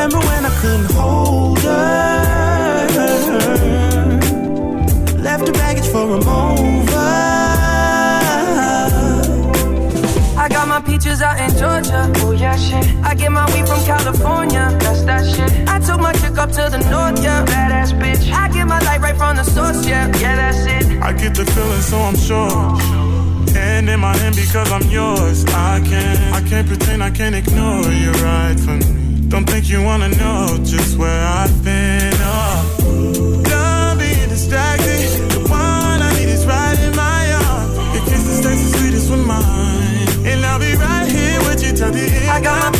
Remember when I couldn't hold her? Left the baggage for a mover. I got my peaches out in Georgia. Oh yeah, shit. I get my weed from California. That's that shit. I took my chick up to the north, yeah. Badass bitch. I get my light right from the source, yeah. Yeah, that's it. I get the feeling, so I'm sure. And in my hand because I'm yours. I can't, I can't pretend, I can't ignore you right from me. Don't think you wanna know just where I've been. Oh, done being distracted. The one I need is right in my arms. Your kisses taste the sweetest with mine. And I'll be right here with you till the end. I got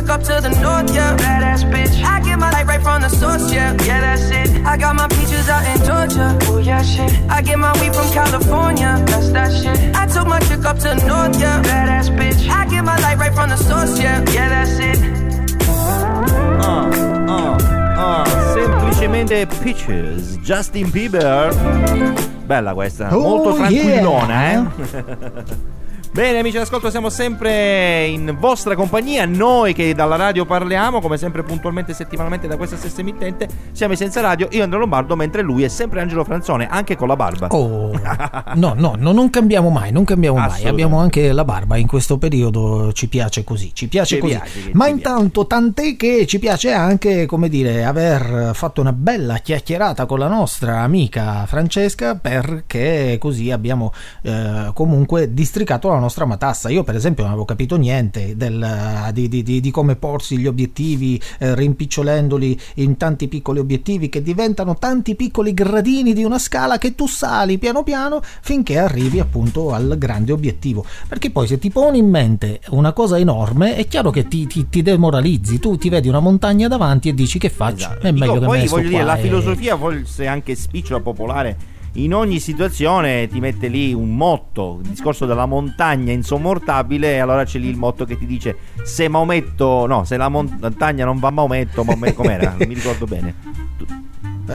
chick up to the north, yeah. Badass bitch. I get my light right from the source, yeah. Yeah, that's it. I got my peaches out in Georgia. Oh yeah, shit. I get my weed from California. That's that shit. I took my chick up to the north, yeah. Badass bitch. I get my light right from the source, yeah. Yeah, that's it. Ah, ah, ah, semplicemente Peaches, Justin Bieber. Bella questa, Oh, molto tranquillona, yeah. eh. Bene amici d'ascolto, siamo sempre in vostra compagnia, noi che dalla radio parliamo, come sempre puntualmente settimanalmente da questa stessa emittente, siamo Senza Radio, io Andrea Lombardo, mentre lui è sempre Angelo Franzone, anche con la barba. Oh, no, no, no, non cambiamo mai, non cambiamo mai. Abbiamo anche la barba in questo periodo, ci piace così, ci piace Ci così. piace Ma intanto tant'è che ci piace anche, come dire, aver fatto una bella chiacchierata con la nostra amica Francesca perché così abbiamo eh, comunque districato la nostra matassa. Io per esempio non avevo capito niente del- di, di- di- di come porsi gli obiettivi eh, rimpicciolendoli in tanti piccoli obiettivi che diventano tanti piccoli gradini di una scala che tu sali piano piano finché arrivi appunto al grande obiettivo. Perché poi se ti poni in mente una cosa enorme è chiaro che ti, ti- ti demoralizzi, tu ti vedi una montagna davanti e dici che faccio? Esatto. È Dico, meglio che me poi sto voglio dire, la e- filosofia forse anche spicciola popolare in ogni situazione ti mette lì un motto, il discorso della montagna insommortabile, e allora c'è lì il motto che ti dice se Maometto, no, se la montagna non va Maometto, Maometto com'era? Non mi ricordo bene.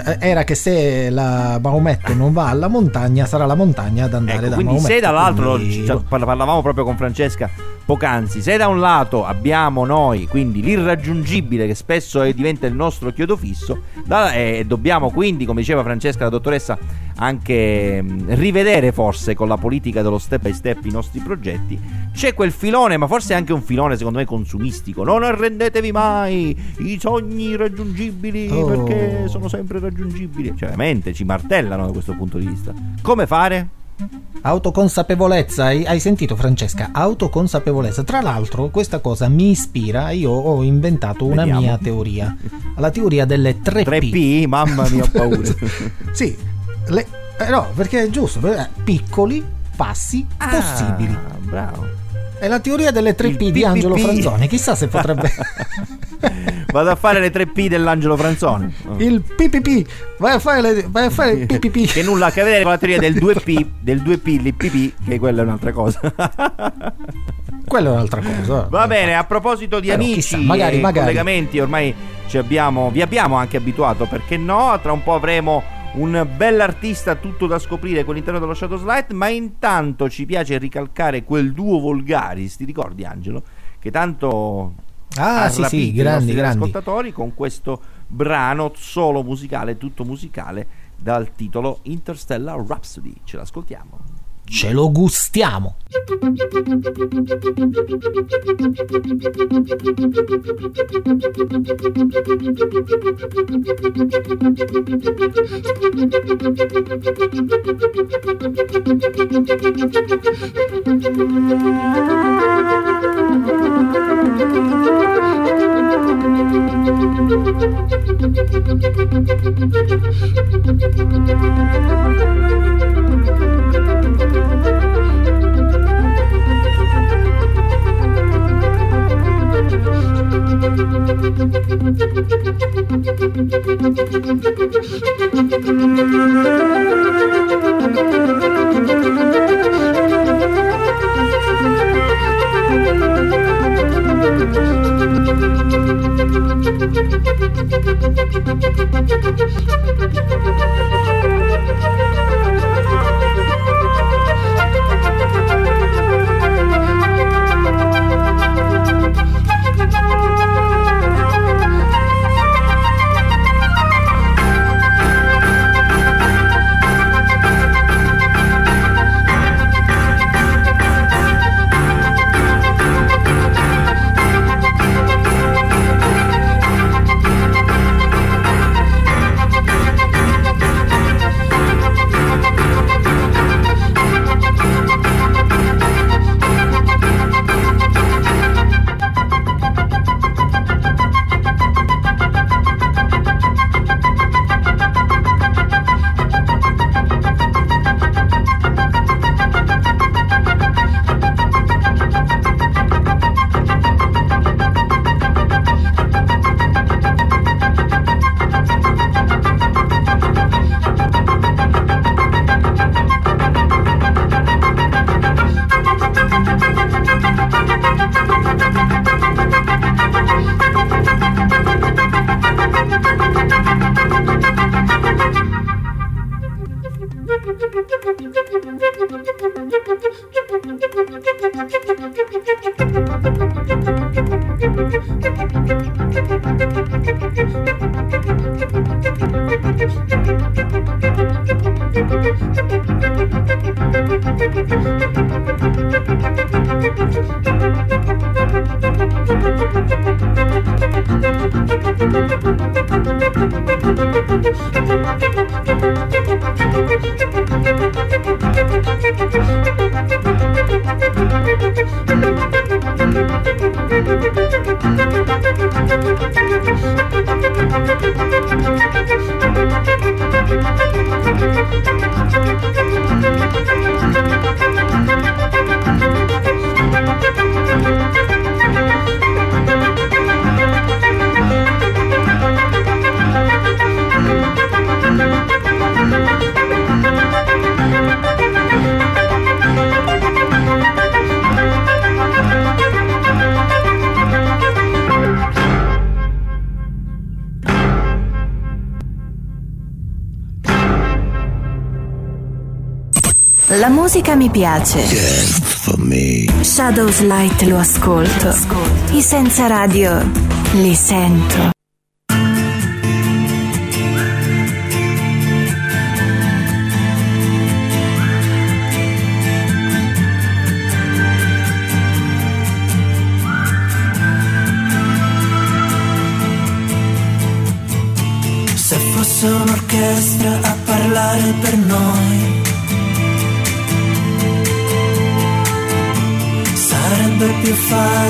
Eh, Era che se la Maometto non va alla montagna, sarà la montagna ad andare Ecco, da quindi Maometto. se dall'altro quindi- ci- ci- parlavamo proprio con Francesca poc'anzi, se da un lato abbiamo noi quindi l'irraggiungibile che spesso è- diventa il nostro chiodo fisso, da- e dobbiamo quindi, come diceva Francesca la dottoressa, anche mh, rivedere forse con la politica dello step by step i nostri progetti, c'è quel filone, ma forse anche un filone secondo me consumistico, non arrendetevi mai, i sogni irraggiungibili Oh. perché sono sempre raggiungibili, cioè veramente ci martellano da questo punto di vista. Come fare? Autoconsapevolezza, hai, hai sentito Francesca? Autoconsapevolezza. Tra l'altro, questa cosa mi ispira. Io ho inventato una Vediamo. mia teoria. La teoria delle 3P. 3P? Mamma mia, ho paura. Sì, le Eh no, perché è giusto, perché- piccoli passi possibili. Ah, bravo. È la teoria delle 3 Il P di Angelo. Franzoni. Chissà se potrebbe. Vado a fare le 3 P dell'Angelo Franzoni. Il PPP. Vai a fare, le- vai a fare il PPP. Che nulla a che vedere con la teoria del 2P, del 2P, l'IPP, che quella è un'altra cosa. Quella è un'altra cosa. Va bene, a proposito di Però amici chissà, magari- e magari. collegamenti, ormai ci abbiamo, vi abbiamo anche abituato, perché no? Tra un po' avremo un bell'artista tutto da scoprire con all'interno dello Shadow Slide, ma intanto ci piace ricalcare quel duo Volgaris, ti ricordi Angelo? Che tanto Ah, sì, sì, i grandi, nostri grandi. ascoltatori con questo brano solo musicale, tutto musicale, dal titolo Interstellar Rhapsody. Ce l'ascoltiamo. Ce lo gustiamo. Bye. La musica mi piace. Shadows Light lo ascolto. I senza radio li sento.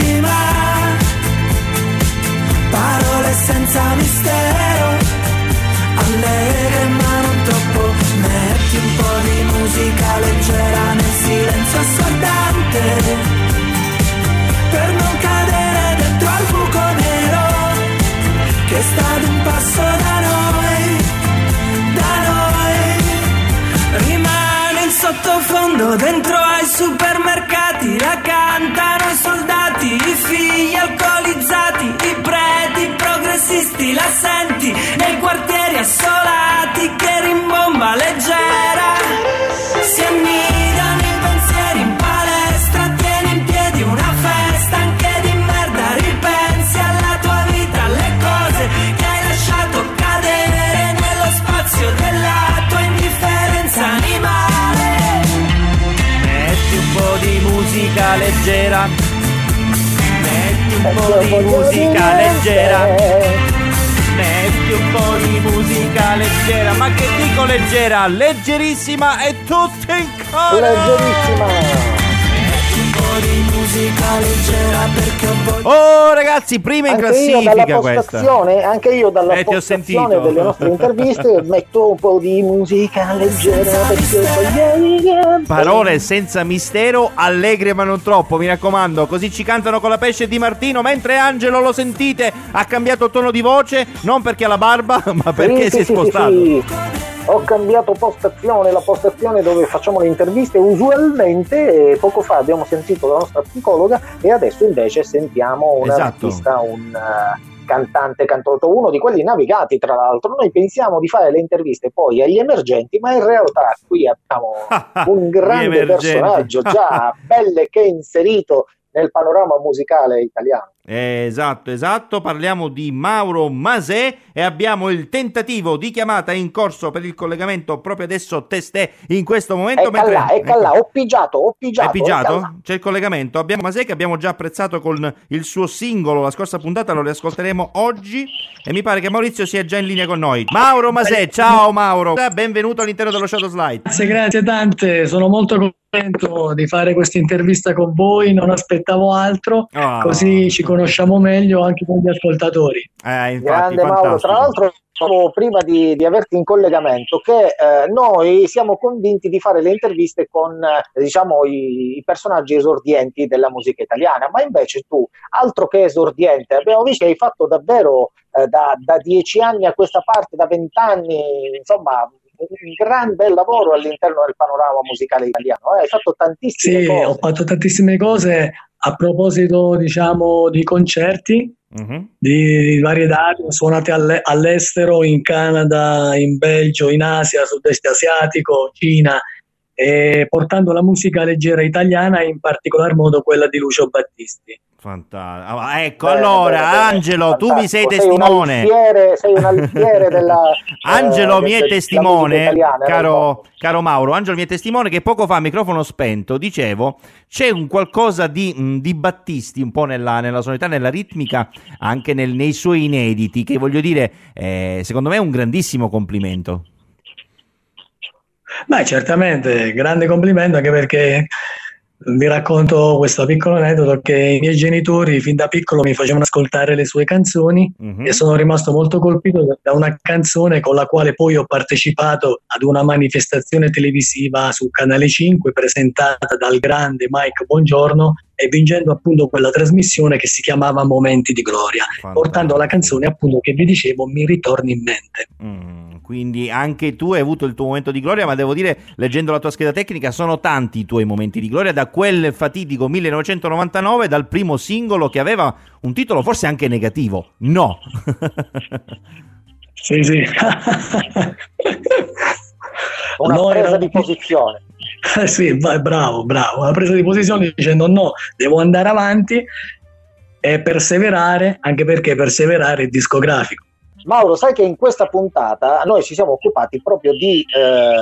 leggerissima. Parole senza mistero, allegre ma non troppo. Metti un po' di musica leggera nel silenzio assordante, per non cadere dentro al buco nero, che è stato un passo da noi da noi rimane il sottofondo dentro ai supermercati la cantano i soldati i figli alcolizzati i preti i progressisti la senti nei quartieri assolati che rimbomba leggera po' di musica leggera. Metti un po' di musica leggera. Ma che dico leggera? Leggerissima e tutto in coro. Leggerissima un musica leggera perché ho voglia Oh ragazzi, prima in Anche io dalla classifica questa. postazione, anche io dalla Eh, postazione delle nostre interviste metto un po' di musica leggera perché. Parole senza mistero, allegre ma non troppo, mi raccomando. Così ci cantano con la pesce di Martino, mentre Angelo lo sentite, ha cambiato tono di voce, non perché ha la barba, ma perché Sì, si è sì, spostato. sì, sì. Ho cambiato postazione, la postazione dove facciamo le interviste usualmente. poco fa abbiamo sentito la nostra psicologa e adesso invece sentiamo un Esatto. artista, un eh, cantante, cantauto, uno di quelli navigati tra l'altro. Noi pensiamo di fare le interviste poi agli emergenti, ma in realtà qui abbiamo un grande personaggio già belle che inserito nel panorama musicale italiano. Eh, Esatto, esatto, parliamo di Mauro Masè e abbiamo il tentativo di chiamata in corso per il collegamento proprio adesso testè in questo momento. Ecco là, ecco là, ho pigiato, ho pigiato. Hai pigiato? ecco. C'è il collegamento. Abbiamo Masè che abbiamo già apprezzato con il suo singolo la scorsa puntata, lo riascolteremo oggi e mi pare che Maurizio sia già in linea con noi. Mauro Masè, ciao Mauro. Benvenuto all'interno dello Shadow Slide. Grazie, grazie tante, sono molto contento di fare questa intervista con voi, non aspettavo altro, Ah. così ci conosciamo meglio anche con gli ascoltatori. Eh, infatti, Grande Mauro, fantastico. tra l'altro dicevo prima di, di averti in collegamento che eh, noi siamo convinti di fare le interviste con eh, diciamo i, i personaggi esordienti della musica italiana, ma invece tu, altro che esordiente, abbiamo visto che hai fatto davvero eh, da, da dieci anni a questa parte, da vent'anni, insomma un gran bel lavoro all'interno del panorama musicale italiano, eh, hai fatto tantissime Sì, cose. ho fatto tantissime cose a proposito, diciamo, di concerti Mhm. di, di varie date, suonate alle- all'estero, in Canada, in Belgio, in Asia, sud-est asiatico, Cina, e portando la musica leggera italiana, in particolar modo quella di Lucio Battisti. Fantastico. Ah, ecco, allora, bene, bene, Angelo, tu mi sei fantastico. Sei un testimone. alfiere- sei un alfiere della Angelo eh, mi è testimone, italiana caro, caro Mauro, Angelo mi è testimone che poco fa microfono spento dicevo c'è un qualcosa di, mh, di Battisti un po' nella, nella sonorità, nella ritmica, anche nel- nei suoi inediti, che voglio dire, eh, secondo me è un grandissimo complimento. Beh, certamente, grande complimento anche perché vi racconto questo piccolo aneddoto che i miei genitori fin da piccolo mi facevano ascoltare le sue canzoni Mhm. e sono rimasto molto colpito da una canzone con la quale poi ho partecipato ad una manifestazione televisiva su Canale 5 presentata dal grande Mike Bongiorno e vincendo appunto quella trasmissione che si chiamava Momenti di Gloria, portando la canzone appunto che vi dicevo mi ritorni in mente. Mm, quindi anche tu hai avuto il tuo momento di gloria, ma devo dire, leggendo la tua scheda tecnica, sono tanti i tuoi momenti di gloria, da quel fatidico 1999, dal primo singolo che aveva un titolo forse anche negativo. No. Sì, sì. Una No, presa era- di posizione. Eh sì, vai, bravo, bravo. Una presa di posizione dicendo no, devo andare avanti e perseverare, anche perché perseverare è discografico. Mauro, sai che in questa puntata noi ci siamo occupati proprio di, eh,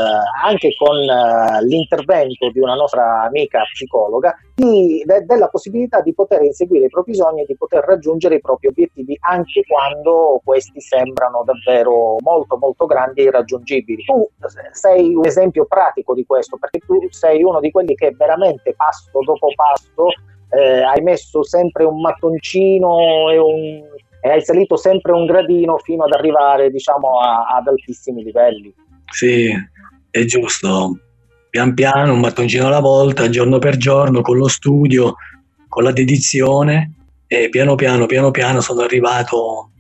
anche con eh, l'intervento di una nostra amica psicologa, di- de- della possibilità di poter inseguire i propri sogni e di poter raggiungere i propri obiettivi anche quando questi sembrano davvero molto molto grandi e irraggiungibili. Tu sei un esempio pratico di questo perché tu sei uno di quelli che veramente passo dopo passo eh, hai messo sempre un mattoncino e un e hai salito sempre un gradino fino ad arrivare diciamo a- ad altissimi livelli Sì, è giusto. Pian piano, un mattoncino alla volta, giorno per giorno, con lo studio, con la dedizione e piano piano, piano piano sono arrivato,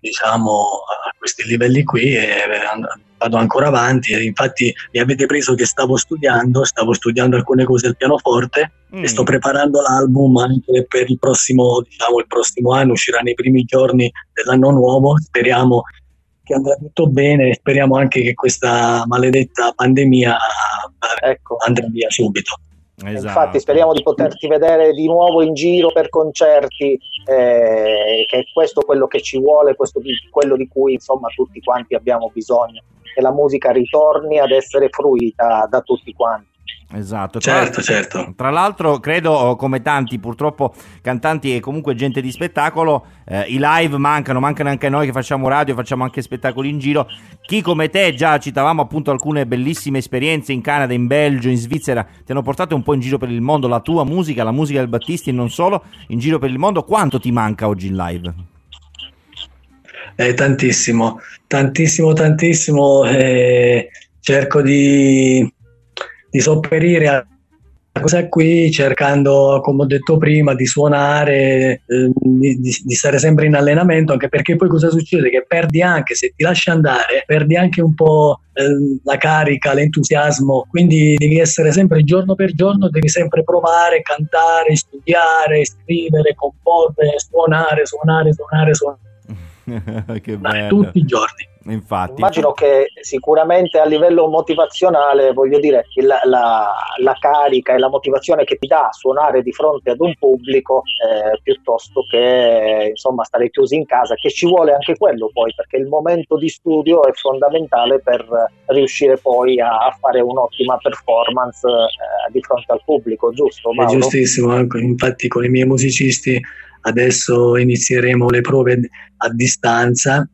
diciamo, a questi livelli qui e and- vado ancora avanti. Infatti mi avete preso che stavo studiando, stavo studiando alcune cose al pianoforte Mm. e sto preparando l'album anche per il prossimo, diciamo, il prossimo anno, uscirà nei primi giorni dell'anno nuovo. Speriamo che andrà tutto bene e speriamo anche che questa maledetta pandemia eh, ecco andrà via subito. Esatto. infatti speriamo di poterti vedere di nuovo in giro per concerti eh, che è questo quello che ci vuole questo di- quello di cui insomma tutti quanti abbiamo bisogno che la musica ritorni ad essere fruita da tutti quanti Esatto. Tra Certo, certo. Tra l'altro, credo oh, come tanti purtroppo cantanti e comunque gente di spettacolo, eh, i live mancano, mancano anche noi che facciamo radio, facciamo anche spettacoli in giro. Chi come te, già citavamo appunto alcune bellissime esperienze in Canada, in Belgio, in Svizzera, ti hanno portato un po' in giro per il mondo, la tua musica, la musica del Battisti e non solo, in giro per il mondo. Quanto ti manca oggi in live? Eh, tantissimo, tantissimo, tantissimo. eh, cerco di, di sopperire a questa cosa qui, cercando, come ho detto prima, di suonare, eh, di, di- stare sempre in allenamento, anche perché poi cosa succede? Che perdi anche, se ti lasci andare, perdi anche un po' eh, la carica, l'entusiasmo, quindi devi essere sempre giorno per giorno, devi sempre provare, cantare, studiare, scrivere, comporre, suonare, suonare, suonare, suonare. che bello. tutti i giorni. Infatti. Immagino che sicuramente a livello motivazionale, voglio dire, il- la, la carica e la motivazione che ti dà suonare di fronte ad un pubblico eh, piuttosto che insomma stare chiusi in casa, che ci vuole anche quello poi, perché il momento di studio è fondamentale per riuscire poi a, a fare un'ottima performance eh, di fronte al pubblico, giusto? È Mauro? giustissimo, anche- infatti con i miei musicisti adesso inizieremo le prove a distanza,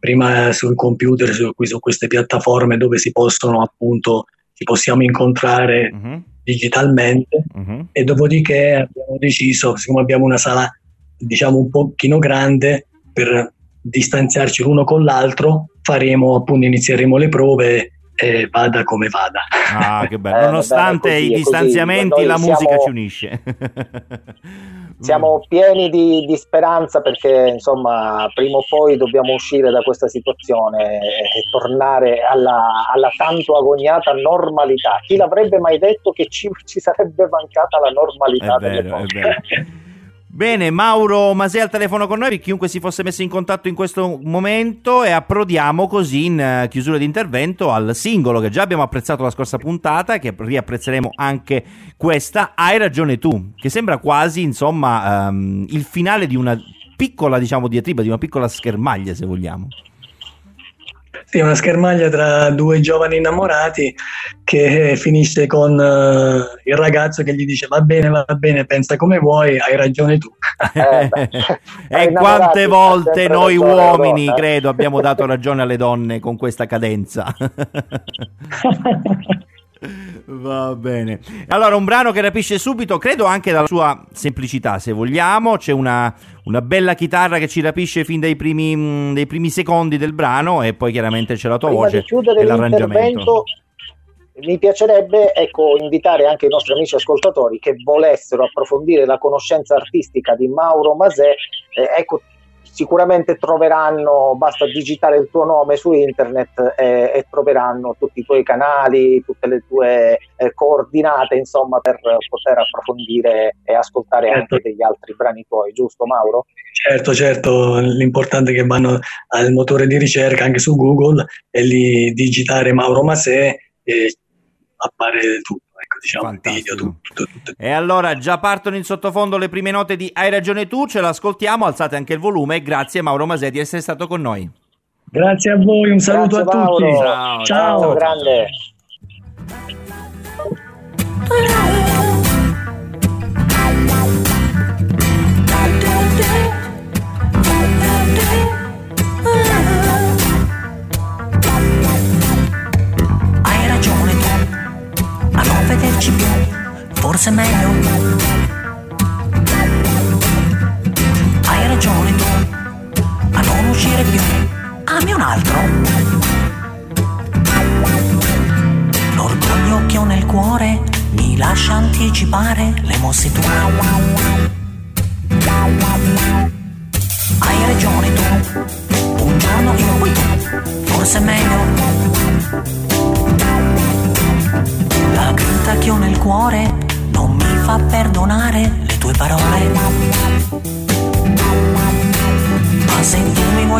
prima sul computer, su, qui- su queste piattaforme dove si possono appunto, ci possiamo incontrare Mhm, digitalmente mhm. e dopodiché abbiamo deciso, siccome abbiamo una sala diciamo un pochino grande per distanziarci l'uno con l'altro, faremo appunto, inizieremo le prove e vada come vada. Ah, che bello. Eh, Nonostante bene, così, i distanziamenti, la musica siamo- ci unisce. Siamo pieni di, di speranza perché insomma prima o poi dobbiamo uscire da questa situazione e tornare alla, alla tanto agognata normalità. Chi l'avrebbe mai detto che ci, ci sarebbe mancata la normalità È vero, è vero. Bene, Mauro Masè al telefono con noi, chiunque si fosse messo in contatto in questo momento e approdiamo così in eh, chiusura di intervento al singolo che già abbiamo apprezzato la scorsa puntata e che riapprezzeremo anche questa, Hai ragione tu, che sembra quasi insomma ehm, il finale di una piccola diciamo diatriba, di una piccola schermaglia se vogliamo. Sì, una schermaglia tra due giovani innamorati che finisce con uh, il ragazzo che gli dice va bene, va bene, pensa come vuoi, hai ragione tu. e quante volte noi uomini, credo, abbiamo dato ragione alle donne con questa cadenza. Va bene. Allora, un brano che rapisce subito, credo anche dalla sua semplicità, se vogliamo. C'è una, una bella chitarra che ci rapisce fin dai primi, mm, dai primi, secondi del brano e poi chiaramente c'è la tua Prima voce e l'arrangiamento. Mi piacerebbe ecco, invitare anche i nostri amici ascoltatori che volessero approfondire la conoscenza artistica di Mauro Masè. Eh, ecco, sicuramente troveranno, basta digitare il tuo nome su internet e, e troveranno tutti i tuoi canali, tutte le tue eh, coordinate, insomma, per poter approfondire e ascoltare certo. anche degli altri brani tuoi, giusto Mauro? Certo, certo, l'importante è che vanno al motore di ricerca anche su Google e lì digitare Mauro Masè e appare tutto diciamo, video, tutto, tutto. E allora già partono in sottofondo le prime note di Hai ragione tu, ce l'ascoltiamo, alzate anche il volume e grazie Mauro Masè di essere stato con noi. Grazie a voi, un saluto grazie, a Mauro. tutti. Ciao, ciao. ciao grande. vederci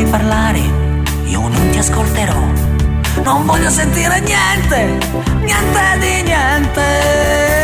vuoi parlare, io non ti ascolterò. Non voglio sentire niente, niente di niente.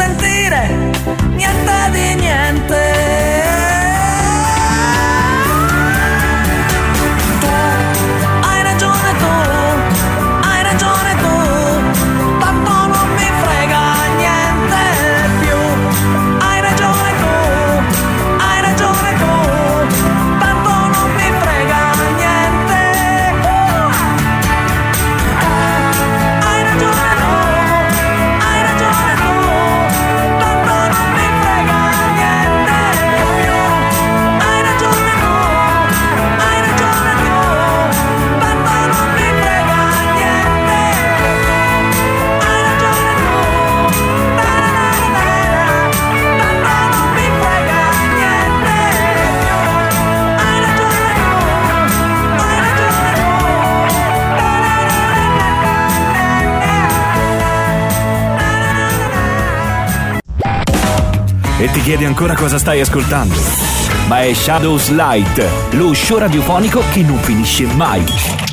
Voglio chiedi ancora cosa stai ascoltando. Ma è Shadows Light, lo show radiofonico che non finisce mai.